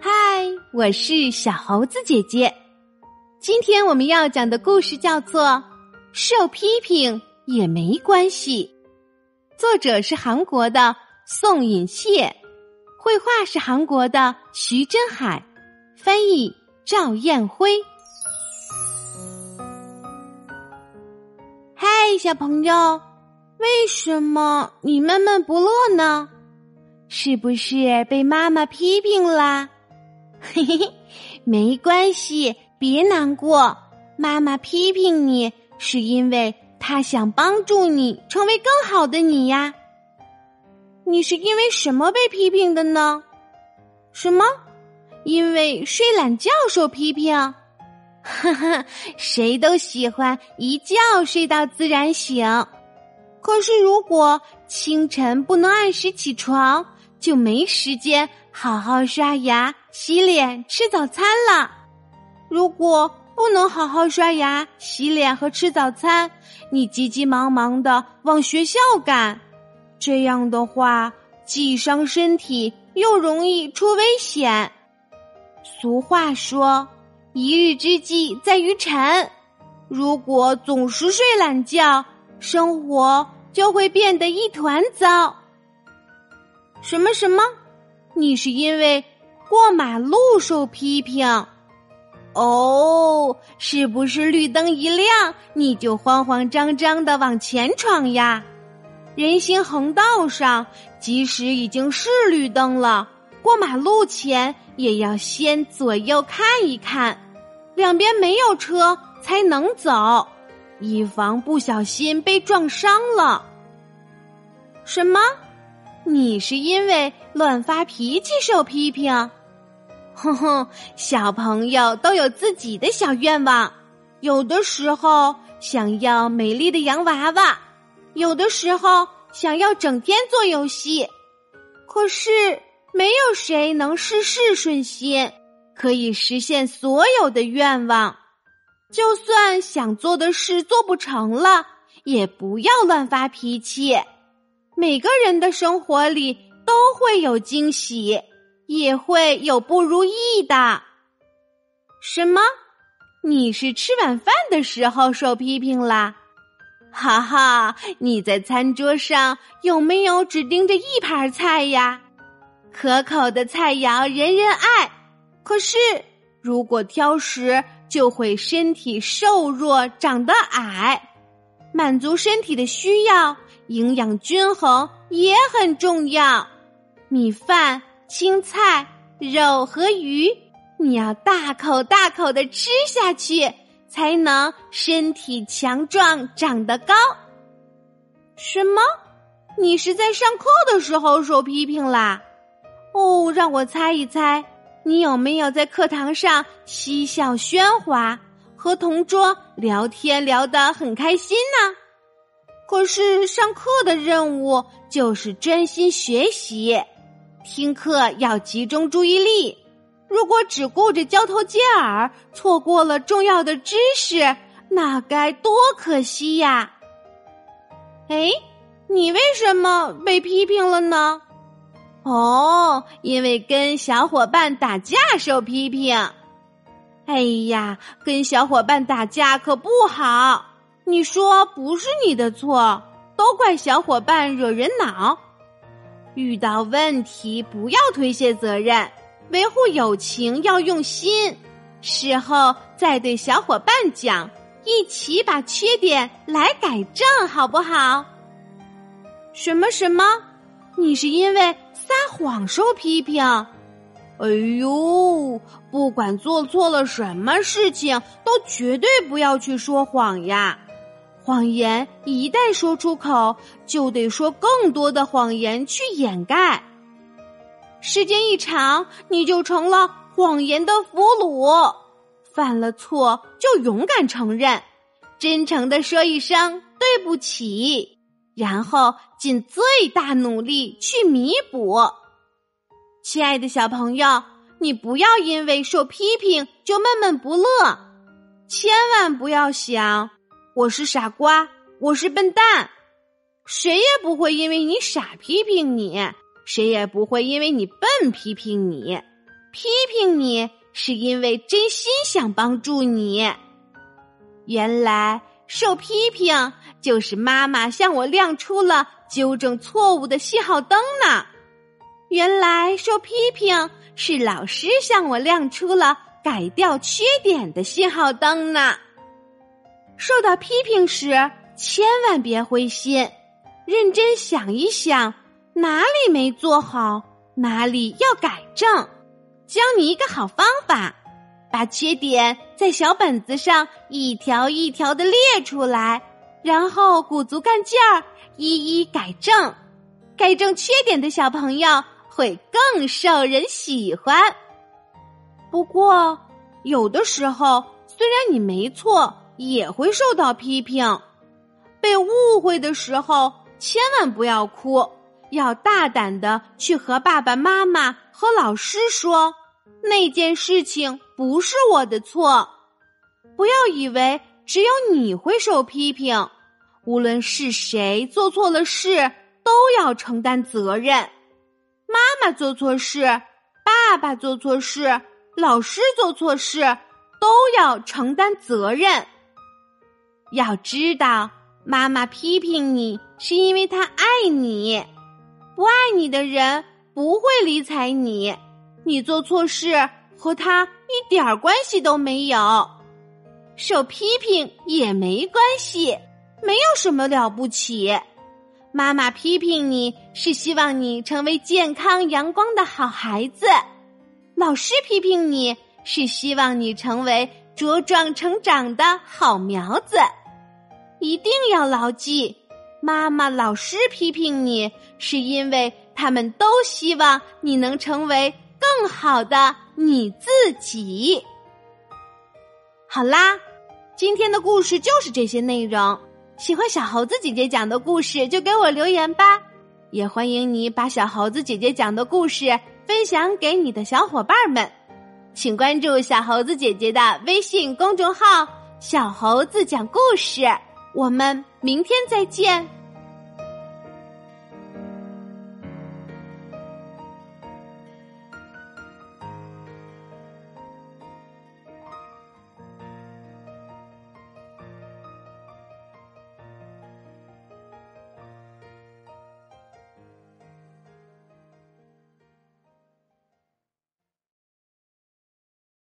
嗨，我是小猴子姐姐。今天我们要讲的故事叫做《受批评也没关系》，作者是韩国的宋尹燮，绘画是韩国的徐真海，翻译赵艳辉。嗨，小朋友，为什么你闷闷不乐呢？是不是被妈妈批评啦？嘿嘿嘿，没关系，别难过。妈妈批评你，是因为她想帮助你成为更好的你呀。你是因为什么被批评的呢？什么？因为睡懒觉受批评？哈哈，谁都喜欢一觉睡到自然醒。可是如果清晨不能按时起床，就没时间好好刷牙、洗脸、吃早餐了。如果不能好好刷牙、洗脸和吃早餐，你急急忙忙的往学校赶，这样的话既伤身体又容易出危险。俗话说：“一日之计在于晨。”如果总是睡懒觉，生活就会变得一团糟。什么什么？你是因为过马路受批评？哦，是不是绿灯一亮你就慌慌张张的往前闯呀？人行横道上，即使已经是绿灯了，过马路前也要先左右看一看，两边没有车才能走，以防不小心被撞伤了。什么？你是因为乱发脾气受批评？哼哼，小朋友都有自己的小愿望，有的时候想要美丽的洋娃娃，有的时候想要整天做游戏。可是没有谁能事事顺心，可以实现所有的愿望。就算想做的事做不成了，也不要乱发脾气。每个人的生活里都会有惊喜，也会有不如意的。什么？你是吃晚饭的时候受批评啦？哈哈，你在餐桌上有没有只盯着一盘菜呀？可口的菜肴人人爱，可是如果挑食，就会身体瘦弱，长得矮。满足身体的需要。营养均衡也很重要，米饭、青菜、肉和鱼，你要大口大口的吃下去，才能身体强壮、长得高。什么？你是在上课的时候受批评啦？哦，让我猜一猜，你有没有在课堂上嬉笑喧哗，和同桌聊天聊得很开心呢？可是上课的任务就是专心学习，听课要集中注意力。如果只顾着交头接耳，错过了重要的知识，那该多可惜呀！哎，你为什么被批评了呢？哦，因为跟小伙伴打架受批评。哎呀，跟小伙伴打架可不好。你说不是你的错，都怪小伙伴惹人恼。遇到问题不要推卸责任，维护友情要用心。事后再对小伙伴讲，一起把缺点来改正，好不好？什么什么？你是因为撒谎受批评？哎呦，不管做错了什么事情，都绝对不要去说谎呀！谎言一旦说出口，就得说更多的谎言去掩盖。时间一长，你就成了谎言的俘虏。犯了错就勇敢承认，真诚的说一声对不起，然后尽最大努力去弥补。亲爱的小朋友，你不要因为受批评就闷闷不乐，千万不要想。我是傻瓜，我是笨蛋，谁也不会因为你傻批评你，谁也不会因为你笨批评你。批评你是因为真心想帮助你。原来受批评就是妈妈向我亮出了纠正错误的信号灯呢。原来受批评是老师向我亮出了改掉缺点的信号灯呢。受到批评时，千万别灰心，认真想一想哪里没做好，哪里要改正。教你一个好方法，把缺点在小本子上一条一条的列出来，然后鼓足干劲儿，一一改正。改正缺点的小朋友会更受人喜欢。不过，有的时候虽然你没错，也会受到批评。被误会的时候，千万不要哭，要大胆的去和爸爸妈妈和老师说，那件事情不是我的错。不要以为只有你会受批评，无论是谁做错了事，都要承担责任。妈妈做错事，爸爸做错事，老师做错事，都要承担责任。要知道。妈妈批评你，是因为她爱你；不爱你的人不会理睬你。你做错事和他一点关系都没有，受批评也没关系，没有什么了不起。妈妈批评你是希望你成为健康阳光的好孩子，老师批评你是希望你成为茁壮成长的好苗子。一定要牢记，妈妈、老师批评你，是因为他们都希望你能成为更好的你自己。好啦，今天的故事就是这些内容。喜欢小猴子姐姐讲的故事，就给我留言吧。也欢迎你把小猴子姐姐讲的故事分享给你的小伙伴们。请关注小猴子姐姐的微信公众号“小猴子讲故事”。我们明天再见。